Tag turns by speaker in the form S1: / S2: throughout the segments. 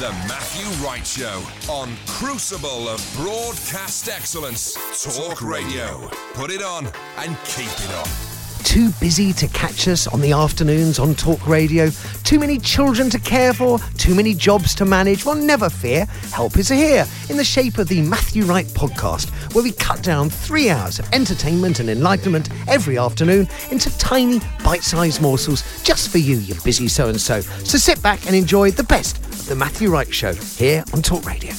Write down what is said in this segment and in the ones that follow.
S1: The Matthew Wright Show on Crucible of Broadcast Excellence. Talk Radio. Put it on and keep it on.
S2: Too busy to catch us on the afternoons on Talk Radio? Too many children to care for? Too many jobs to manage? Well, never fear. Help is here in the shape of the Matthew Wright podcast, where we cut down three hours of entertainment and enlightenment every afternoon into tiny, bite sized morsels just for you, you busy so and so. So sit back and enjoy the best of the Matthew Wright Show here on Talk Radio.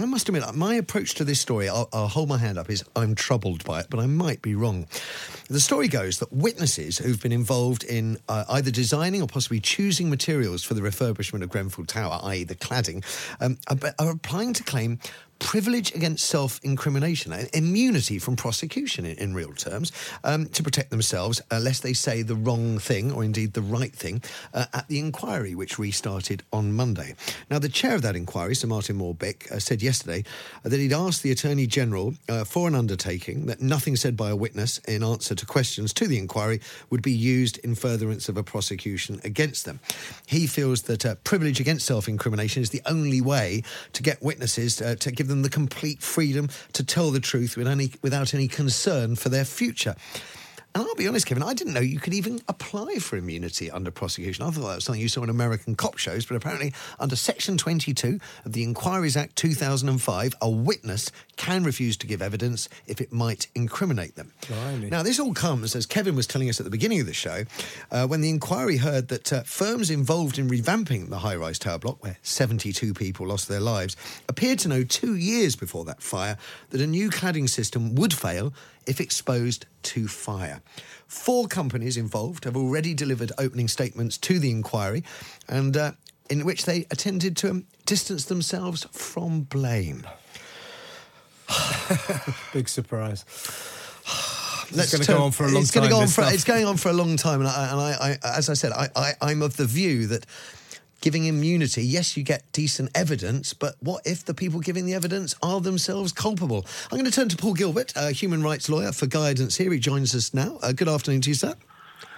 S2: I'm, must admit, my approach to this story, I'll, I'll hold my hand up, is I'm troubled by it, but I might be wrong. The story goes that witnesses who've been involved in uh, either designing or possibly choosing materials for the refurbishment of Grenfell Tower, i.e., the cladding, um, are, are applying to claim privilege against self incrimination, immunity from prosecution in, in real terms, um, to protect themselves, uh, lest they say the wrong thing or indeed the right thing uh, at the inquiry, which restarted on Monday. Now, the chair of that inquiry, Sir Martin Moore-Bick, uh, said yesterday that he'd asked the Attorney General uh, for an undertaking that nothing said by a witness in answer to questions to the inquiry would be used in furtherance of a prosecution against them. He feels that uh, privilege against self incrimination is the only way to get witnesses uh, to give them the complete freedom to tell the truth with any, without any concern for their future. And I'll be honest, Kevin, I didn't know you could even apply for immunity under prosecution. I thought that was something you saw in American cop shows, but apparently, under Section 22 of the Inquiries Act 2005, a witness can refuse to give evidence if it might incriminate them.
S3: Blimey.
S2: Now, this all comes, as Kevin was telling us at the beginning of the show, uh, when the inquiry heard that uh, firms involved in revamping the high rise tower block, where 72 people lost their lives, appeared to know two years before that fire that a new cladding system would fail if exposed to fire. Four companies involved have already delivered opening statements to the inquiry, and uh, in which they attempted to um, distance themselves from blame.
S3: Big surprise.
S2: Let's
S3: gonna go on for a long
S2: it's
S3: time,
S2: Go for, it's going on for a long time, and I, and I, I as I said, I, I, I'm of the view that giving immunity, yes, you get decent evidence, but what if the people giving the evidence are themselves culpable? I'm going to turn to Paul Gilbert, a human rights lawyer, for guidance here. He joins us now. Uh, good afternoon to you, sir.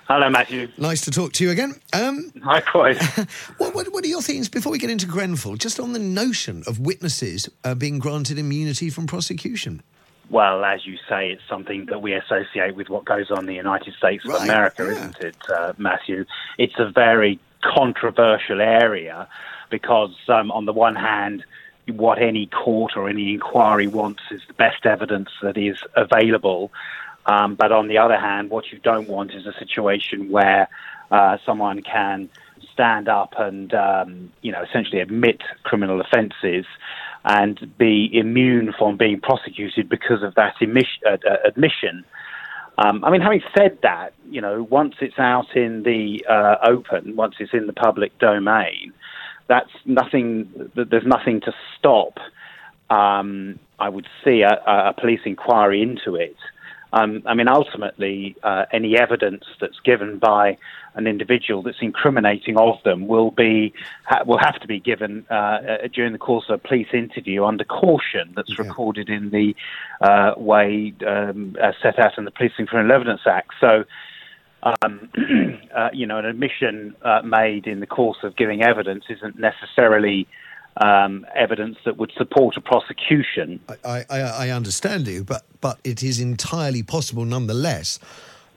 S4: Hello, Matthew.
S2: Nice to talk to you again. Um,
S4: Likewise.
S2: what, what, what are your thoughts before we get into Grenfell? Just on the notion of witnesses uh, being granted immunity from prosecution.
S4: well, as you say, it's something that we associate with what goes on in the United States of
S2: Right,
S4: America,
S2: yeah.
S4: isn't it, uh, Matthew? It's a very controversial area because, um, on the one hand, what any court or any inquiry wants is the best evidence that is available. Um, but on the other hand, what you don't want is a situation where uh, someone can stand up and, um, you know, essentially admit criminal offences and be immune from being prosecuted because of that uh, uh, admission. Um, I mean, having said that, you know, once it's out in the uh, open, once it's in the public domain, that's nothing. There's nothing to stop. Um, I would see a, a police inquiry into it. Um, I mean, ultimately, uh, any evidence that's given by an individual that's incriminating of them will be ha- will have to be given uh, uh, during the course of a police interview under caution. That's recorded in the uh, way um, uh, set out in the Police and Criminal Evidence Act. So. Um, uh, you know, an admission uh, made in the course of giving evidence isn't necessarily um, evidence that would support a prosecution.
S2: I, I, I understand you, but but it is entirely possible, nonetheless,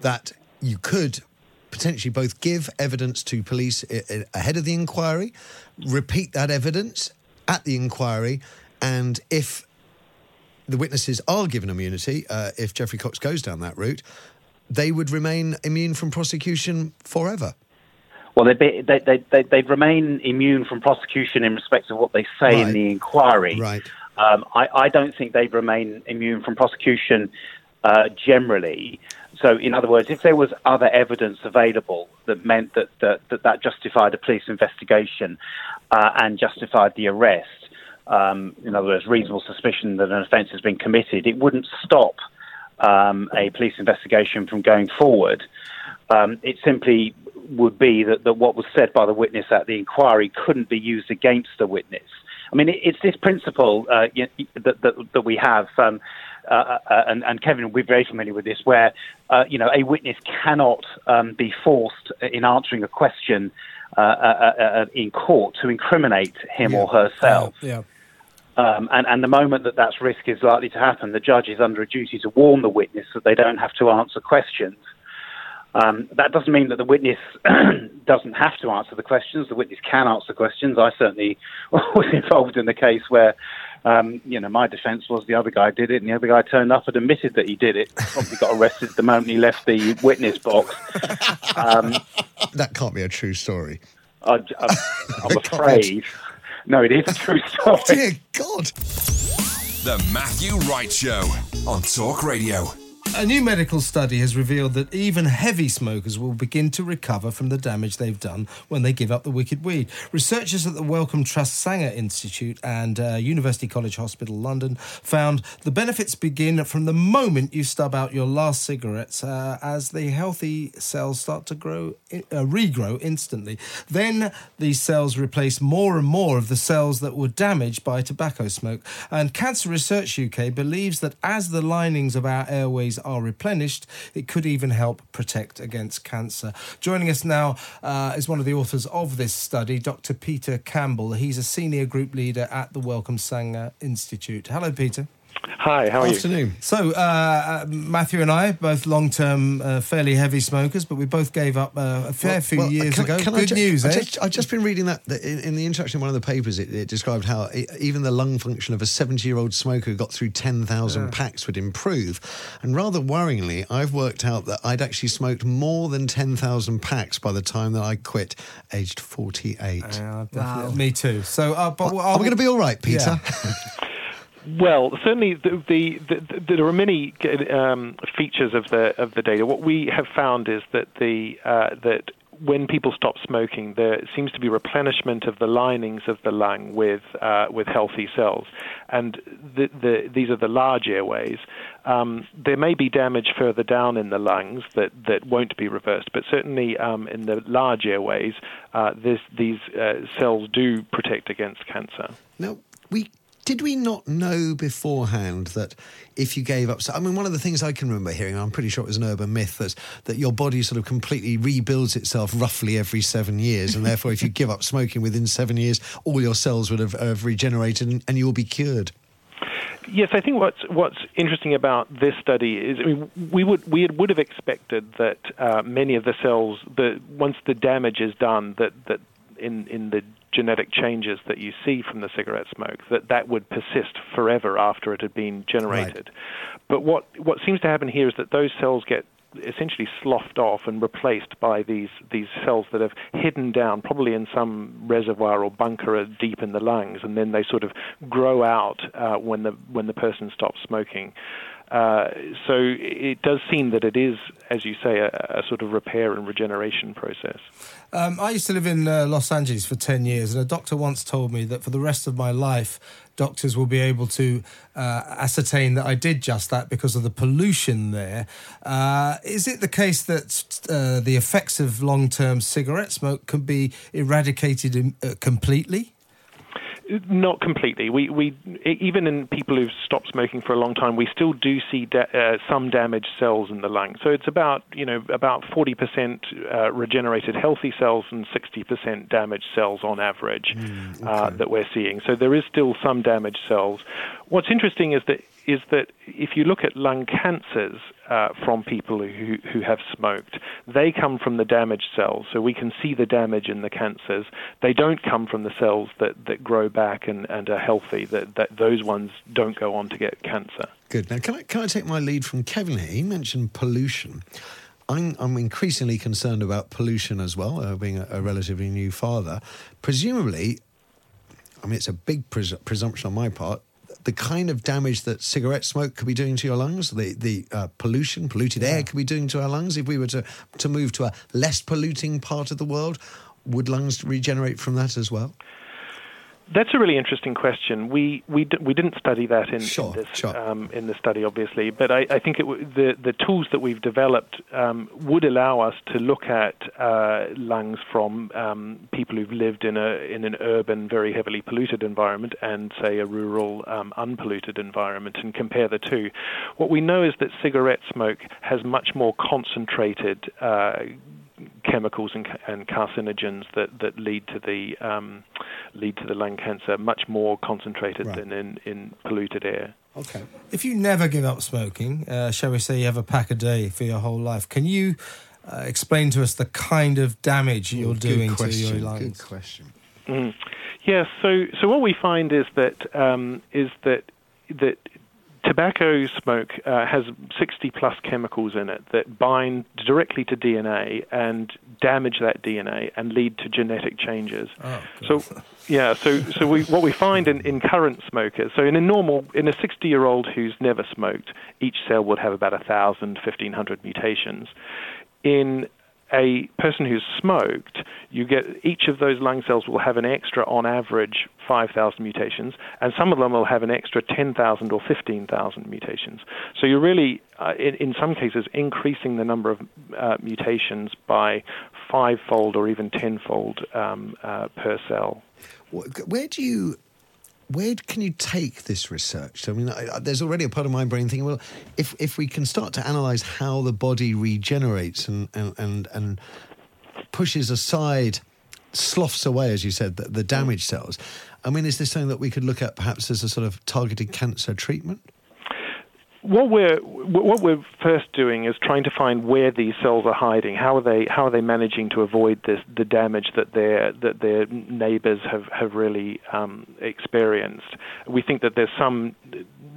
S2: that you could potentially both give evidence to police ahead of the inquiry, repeat that evidence at the inquiry, and if the witnesses are given immunity, uh, if Geoffrey Cox goes down that route, they would remain immune from prosecution forever.
S4: Well, they'd, be, they, they, they, they'd remain immune from prosecution in respect of what they say
S2: Right.
S4: in the inquiry.
S2: Right.
S4: Um, I, I don't think they'd remain immune from prosecution uh, generally. So, in other words, if there was other evidence available that meant that that, that, that justified a police investigation uh, and justified the arrest, um, in other words, reasonable suspicion that an offence has been committed, it wouldn't stop um, a police investigation from going forward. Um, it simply would be that, that what was said by the witness at the inquiry couldn't be used against the witness. I mean, it, it's this principle uh, that, that, that we have, um, uh, uh, and, and Kevin will be very familiar with this, where uh, you know a witness cannot um, be forced in answering a question uh, uh, in court to incriminate him or herself.
S3: Yeah.
S4: Um, and, and the moment that that risk is likely to happen, the judge is under a duty to warn the witness that they don't have to answer questions. Um, that doesn't mean that the witness doesn't have to answer the questions. The witness can answer questions. I certainly was involved in the case where, um, you know, my defence was the other guy did it, and the other guy turned up and admitted that he did it. Probably got arrested the moment he left the witness box. Um,
S2: That can't be a true story.
S4: I, I'm, I'm afraid. No, it is a true story.
S2: Dear God.
S1: The Matthew Wright Show on Talk Radio.
S3: A new medical study has revealed that even heavy smokers will begin to recover from the damage they've done when they give up the wicked weed. Researchers at the Wellcome Trust Sanger Institute and uh, University College Hospital London found the benefits begin from the moment you stub out your last cigarettes uh, as the healthy cells start to grow, uh, regrow instantly. Then these cells replace more and more of the cells that were damaged by tobacco smoke. And Cancer Research UK believes that as the linings of our airways are replenished, it could even help protect against cancer. Joining us now uh, is one of the authors of this study, Dr. Peter Campbell. He's a senior group leader at the Wellcome Sanger Institute. Hello, Peter.
S5: Hi, how are you?
S2: Good afternoon.
S3: So, uh, uh, Matthew and I, both long term, uh, fairly heavy smokers, but we both gave up uh, a fair
S2: Well-
S3: few
S2: well,
S3: years
S2: can-
S3: ago.
S2: can I
S3: Good
S2: ju-
S3: news,
S2: I
S3: eh?
S2: just, I've just been reading that, that in, in the introduction of one of the papers, it, it described how e even the lung function of a 70 year old smoker who got through 10,000 packs would improve. And rather worryingly, I've worked out that I'd actually smoked more than 10,000 packs by the time that I quit, aged 48.
S3: Yeah, definitely. Me too. So, uh, but
S2: Are we going to be all right, Peter?
S5: Well, certainly the, the, the, the, there are many um, features of the of the data. What we have found is that the uh, that when people stop smoking, there seems to be replenishment of the linings of the lung with uh, with healthy cells, and the, the, these are the large airways. Um, there may be damage further down in the lungs that, that won't be reversed, but certainly um, in the large airways, uh, this, these uh, cells do protect against cancer.
S2: Now, we did we not know beforehand that if you gave up? So, I mean, one of the things I can remember hearing, I'm pretty sure it was an urban myth, that that your body sort of completely rebuilds itself roughly every seven years, and therefore, if you give up smoking within seven years, all your cells would have, have regenerated, and, and you will be cured.
S5: Yes, I think what's what's interesting about this study is, I mean, we would we would have expected that uh, many of the cells, the once the damage is done, that that in in the genetic changes that you see from the cigarette smoke, that that would persist forever after it had been generated. But what what seems to happen here is that those cells get essentially sloughed off and replaced by these these cells that have hidden down, probably in some reservoir or bunker deep in the lungs, and then they sort of grow out uh, when the when the person stops smoking. Uh, so it does seem that it is, as you say, a, a sort of repair and regeneration process.
S3: Um, I used to live in uh, Los Angeles for 10 years, and a doctor once told me that for the rest of my life, doctors will be able to uh, ascertain that I did just that because of the pollution there. Uh, is it the case that uh, the effects of long term cigarette smoke can be eradicated in, uh, completely?
S5: Not completely. We we even in people who've stopped smoking for a long time, we still do see da- uh, some damaged cells in the lung. So it's about you know about forty percent uh, regenerated healthy cells and sixty percent damaged cells on average uh, that we're seeing. So there is still some damaged cells. What's interesting is that is that if you look at lung cancers uh, from people who, who have smoked, they come from the damaged cells. So we can see the damage in the cancers. They don't come from the cells that, that grow back and, and are healthy. That, that those ones don't go on to get cancer.
S2: Good. Now, can I, can I take my lead from Kevin here? He mentioned pollution. I'm, I'm increasingly concerned about pollution as well, uh, being a, a relatively new father. Presumably, I mean, it's a big pres- presumption on my part. The kind of damage that cigarette smoke could be doing to your lungs, the the uh, pollution, polluted air could be doing to our lungs. If we were to to move to a less polluting part of the world, would lungs regenerate from that as well?
S5: That's a really interesting question. We we d- we didn't study that in,
S2: Sure,
S5: in this
S2: sure.
S5: um, in the study, obviously, but I, I think it w- the the tools that we've developed um, would allow us to look at uh, lungs from um, people who've lived in a in an urban, very heavily polluted environment, and say a rural, um, unpolluted environment, and compare the two. What we know is that cigarette smoke has much more concentrated. Uh, chemicals and, and carcinogens that, that lead to the um, lead to the lung cancer much more concentrated
S3: Right.
S5: than in, in polluted air.
S2: Okay.
S3: If you never give up smoking, uh, shall we say you have a pack a day for your whole life, can you uh, explain to us the kind of damage you're
S2: Good
S3: doing to
S2: question,
S3: your lungs?
S2: Good question.
S5: Mm. Yes. So so what we find is that um, is that that tobacco smoke uh, has 60 plus chemicals in it that bind directly to DNA and damage that DNA and lead to genetic changes.
S3: Oh,
S5: so yeah, so so we what we find in, in current smokers. So in a normal in a 60 year old who's never smoked, each cell would have about 1,000, 1,500 mutations. In a person who's smoked, you get each of those lung cells will have an extra, on average, 5,000 mutations, and some of them will have an extra 10,000 or 15,000 mutations. So you're really, uh, in, in some cases, increasing the number of uh, mutations by fivefold or even tenfold um, uh, per cell.
S2: Where do you, where can you take this research? I mean, I, I- there's already a part of my brain thinking, well, if if we can start to analyse how the body regenerates and and and, and pushes aside, sloughs away, as you said, the, the damaged mm. cells. I mean, is this something that we could look at perhaps as a sort of targeted cancer treatment?
S5: What we're what we're first doing is trying to find where these cells are hiding. How are they how are they managing to avoid this the damage that their that their neighbors have have really um, experienced? We think that there's some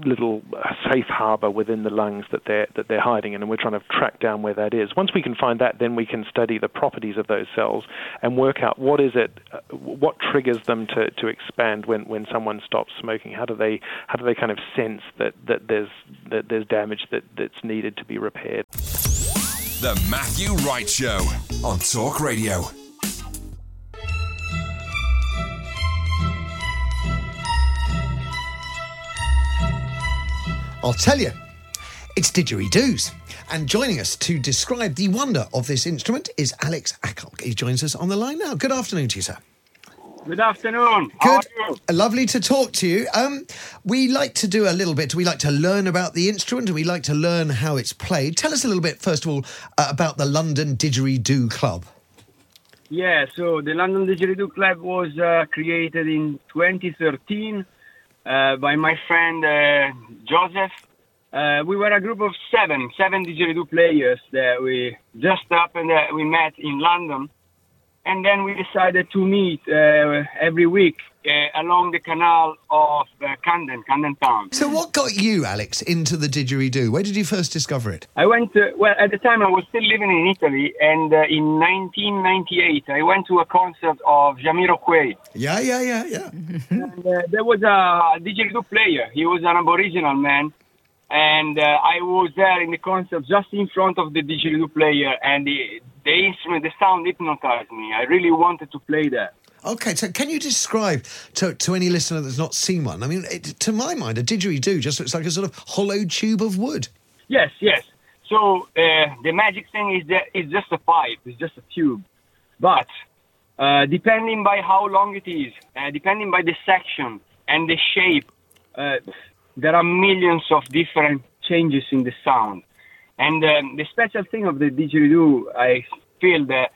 S5: little safe harbor within the lungs that they're that they're hiding in, and we're trying to track down where that is. Once we can find that, then we can study the properties of those cells and work out what is it, what triggers them to, to expand when, when someone stops smoking. How do they how do they kind of sense that, that there's that there's damage that, that's needed to be repaired?
S1: The Matthew Wright Show on Talk Radio.
S2: I'll tell you, it's didgeridoos. And joining us to describe the wonder of this instrument is Alex Akal. He joins us on the line now. Good afternoon to you, sir.
S6: Good afternoon.
S2: Good. Lovely to talk to you. Um, we like to do a little bit. We like to learn about the instrument and we like to learn how it's played. Tell us a little bit, first of all, uh, about the London Didgeridoo Club.
S6: Yeah, so the London Didgeridoo Club was uh, created in 2013 uh, by my friend uh, Joseph. Uh, we were a group of seven, seven didgeridoo players that we just happened that we met in London, and then we decided to meet uh, every week uh, along the canal of uh, Camden, Camden Town.
S2: So, what got you, Alex, into the didgeridoo? Where did you first discover it?
S6: I went, to, well, at the time I was still living in Italy, and uh, in 1998 I went to a concert of Jamiroquai.
S2: Yeah, yeah, yeah, yeah.
S6: and uh, there was a didgeridoo player. He was an Aboriginal man, and uh, I was there in the concert just in front of the didgeridoo player, and the, the instrument, the sound hypnotized me. I really wanted to play that.
S2: Okay, so can you describe to, to any listener that's not seen one? I mean, it, to my mind, a didgeridoo just looks like a sort of hollow tube of wood.
S6: Yes, yes. So uh, the magic thing is that it's just a pipe, it's just a tube. But uh, depending by how long it is, uh, depending by the section and the shape, uh, there are millions of different changes in the sound. And um, the special thing of the didgeridoo, I feel that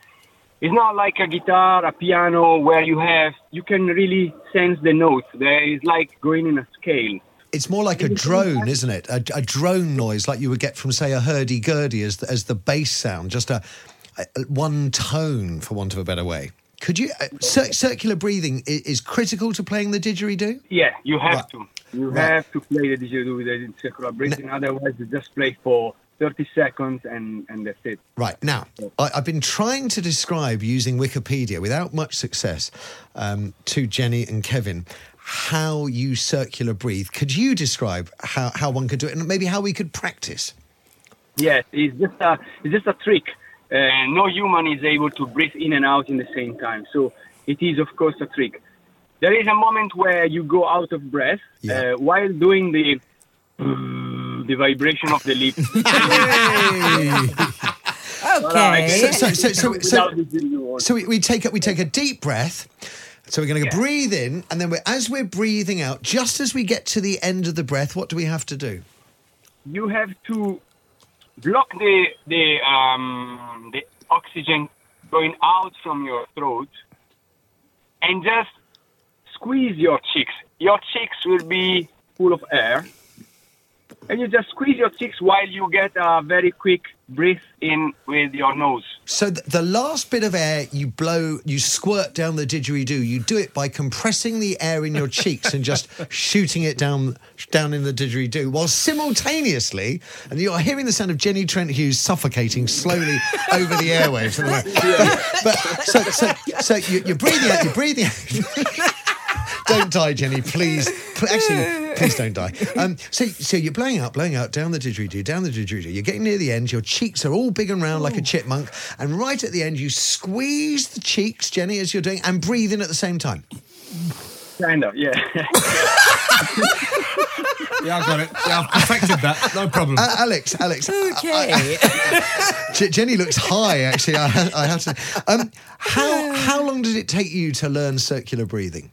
S6: it's not like a guitar, a piano, where you have you can really sense the notes. There is like going in a scale.
S2: It's more like a drone, isn't it? A, a drone noise, like you would get from, say, a hurdy gurdy as the, as the bass sound, just a, a one tone, for want of a better way. Could you? Uh, cir- circular breathing is, is critical to playing the didgeridoo.
S6: Yeah, you have
S2: Right.
S6: to. You
S2: Right.
S6: have to play the didgeridoo with the circular breathing. Otherwise, you just play for 30 seconds and, and that's it.
S2: Right now, I, I've been trying to describe using Wikipedia without much success um, to Jenny and Kevin how you circular breathe. Could you describe how, how one could do it and maybe how we could practice?
S6: Yes, it's just a it's just a trick. Uh, no human is able to breathe in and out in the same time. So it is, of course, a trick. There is a moment where you go out of breath uh, while doing the the vibration of the lips.
S7: Okay.
S2: So, so, so, so, so,
S6: Without the didgeridoo on.
S2: so we, we take a, we take a deep breath. So we're going to breathe in, and then we're, as we're breathing out, just as we get to the end of the breath, what do we have to do?
S6: you have to block the the um, the oxygen going out from your throat and just squeeze your cheeks. Your cheeks will be full of air, and you just squeeze your cheeks while you get a very quick breath in with your nose.
S2: So th- the last bit of air you blow, you squirt down the didgeridoo. You do it by compressing the air in your cheeks and just shooting it down down in the didgeridoo, while simultaneously, and you're hearing the sound of Jenny Trent Hughes suffocating slowly over the airwaves. the. But so so so you, you're breathing out. You're breathing. out. don't die, Jenny, please. Actually, please don't die. Um, so, so you're blowing out, blowing out down the didgeridoo, down the didgeridoo. You're getting near the end. Your cheeks are all big and round like a chipmunk, and right at the end, you squeeze the cheeks, Jenny, as you're doing, and breathe in at the same time.
S6: Kind of, yeah.
S3: Yeah, I've got it. Yeah, I've perfected that. No problem.
S2: Uh, Alex, Alex.
S7: Okay.
S2: Je- Jenny looks high, actually. I, I have to. Um, how how long did it take you to learn circular breathing?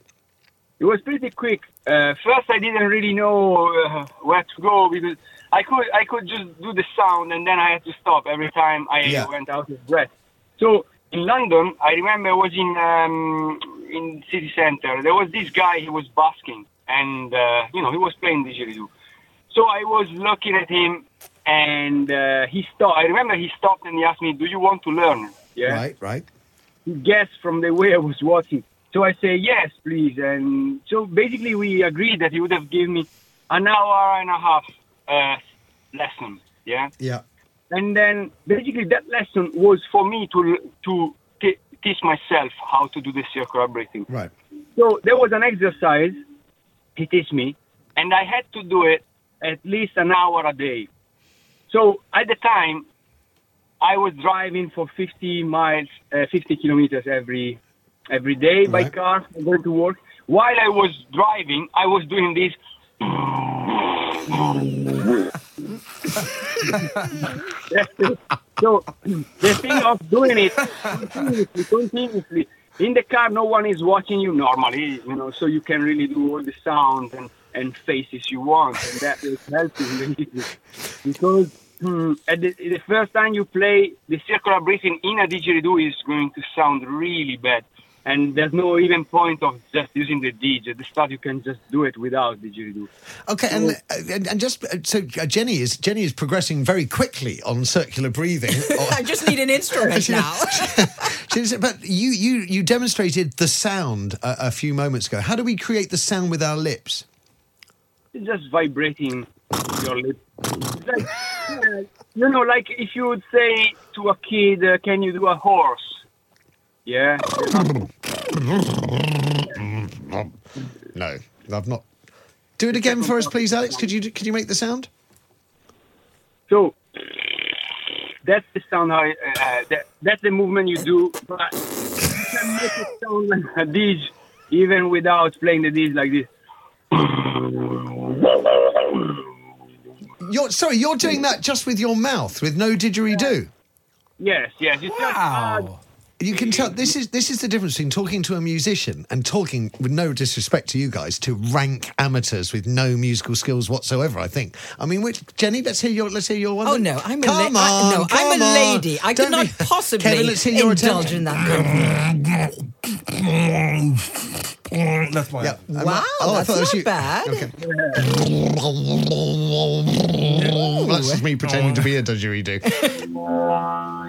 S6: It was pretty quick. Uh, first, I didn't really know uh, where to go because I could I could just do the sound and then I had to stop every time I
S2: Yeah.
S6: went out of breath. So in London, I remember I was in um, in city center. There was this guy. He was basking, and uh, you know he was playing didgeridoo. So I was looking at him, and uh, he stopped. I remember he stopped and he asked me, "Do you want to learn?" Yeah
S2: Right, right.
S6: he guessed from the way I was watching. So I say, yes, please. And so basically we agreed that he would have given me an hour and a half uh, lesson. Yeah.
S2: Yeah.
S6: And then basically that lesson was for me to to t- teach myself how to do the circular breathing.
S2: Right.
S6: So there was an exercise he teach me, and I had to do it at least an hour a day. So at the time, I was driving for 50 miles, uh, 50 kilometers every every day by
S2: Right.
S6: car going to work. While I was driving, I was doing this. so the thing of doing it continuously, continuously in the car, no one is watching you normally, you know, so you can really do all the sounds and, and faces you want, and that is helping because hmm, at the, the first time you play the circular breathing in a didgeridoo is going to sound really bad. And there's no even point of just using the DJ. At the start, you can just do it without didgeridoo.
S2: Okay, and, and and just uh, so uh, Jenny is Jenny is progressing very quickly on circular breathing.
S7: I just need an instrument now.
S2: But you you you demonstrated the sound a, a few moments ago. How do we create the sound with our lips?
S6: It's just vibrating your lips. Like, you know, like if you would say to a kid, uh, "Can you do a horse?" Yeah.
S2: No, I've not. Do it again for us, please, Alex. Could you could you make the sound?
S6: So that's the sound. How uh, that, that's the movement you do. But you can make it sound like a didge, even without playing the didge like this.
S2: You're sorry, you're doing that just with your mouth, with no didgeridoo.
S6: Yes, yes. It's just, uh,
S2: You can tell this is this is the difference between talking to a musician and talking with no disrespect to you guys to rank amateurs with no musical skills whatsoever. I think. I mean, which Jenny? Let's hear your let's hear your one.
S7: Oh
S2: then.
S7: no, I'm a
S2: come
S7: la- I-
S2: on,
S7: no, I'm
S2: come
S7: a
S2: on.
S7: lady. I could
S2: Don't
S7: not
S2: be-
S7: possibly
S2: Kevin, let's hear your
S7: indulge
S2: attempt.
S7: in that.
S3: That's my.
S2: Yeah. Am I-
S7: Wow,
S2: oh, I
S7: that's
S2: thought it was
S7: not
S2: you.
S7: bad.
S2: Okay. That's just me pretending to be a didgeridoo.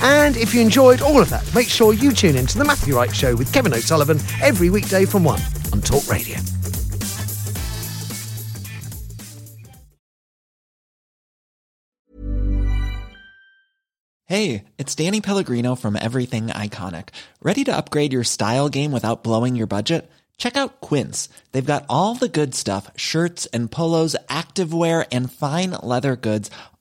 S2: And if you enjoyed all of that, make sure you tune in to The Matthew Wright Show with Kevin O'Sullivan every weekday from 1 on Talk Radio.
S8: Hey, it's Danny Pellegrino from Everything Iconic. Ready to upgrade your style game without blowing your budget? Check out Quince. They've got all the good stuff shirts and polos, activewear, and fine leather goods,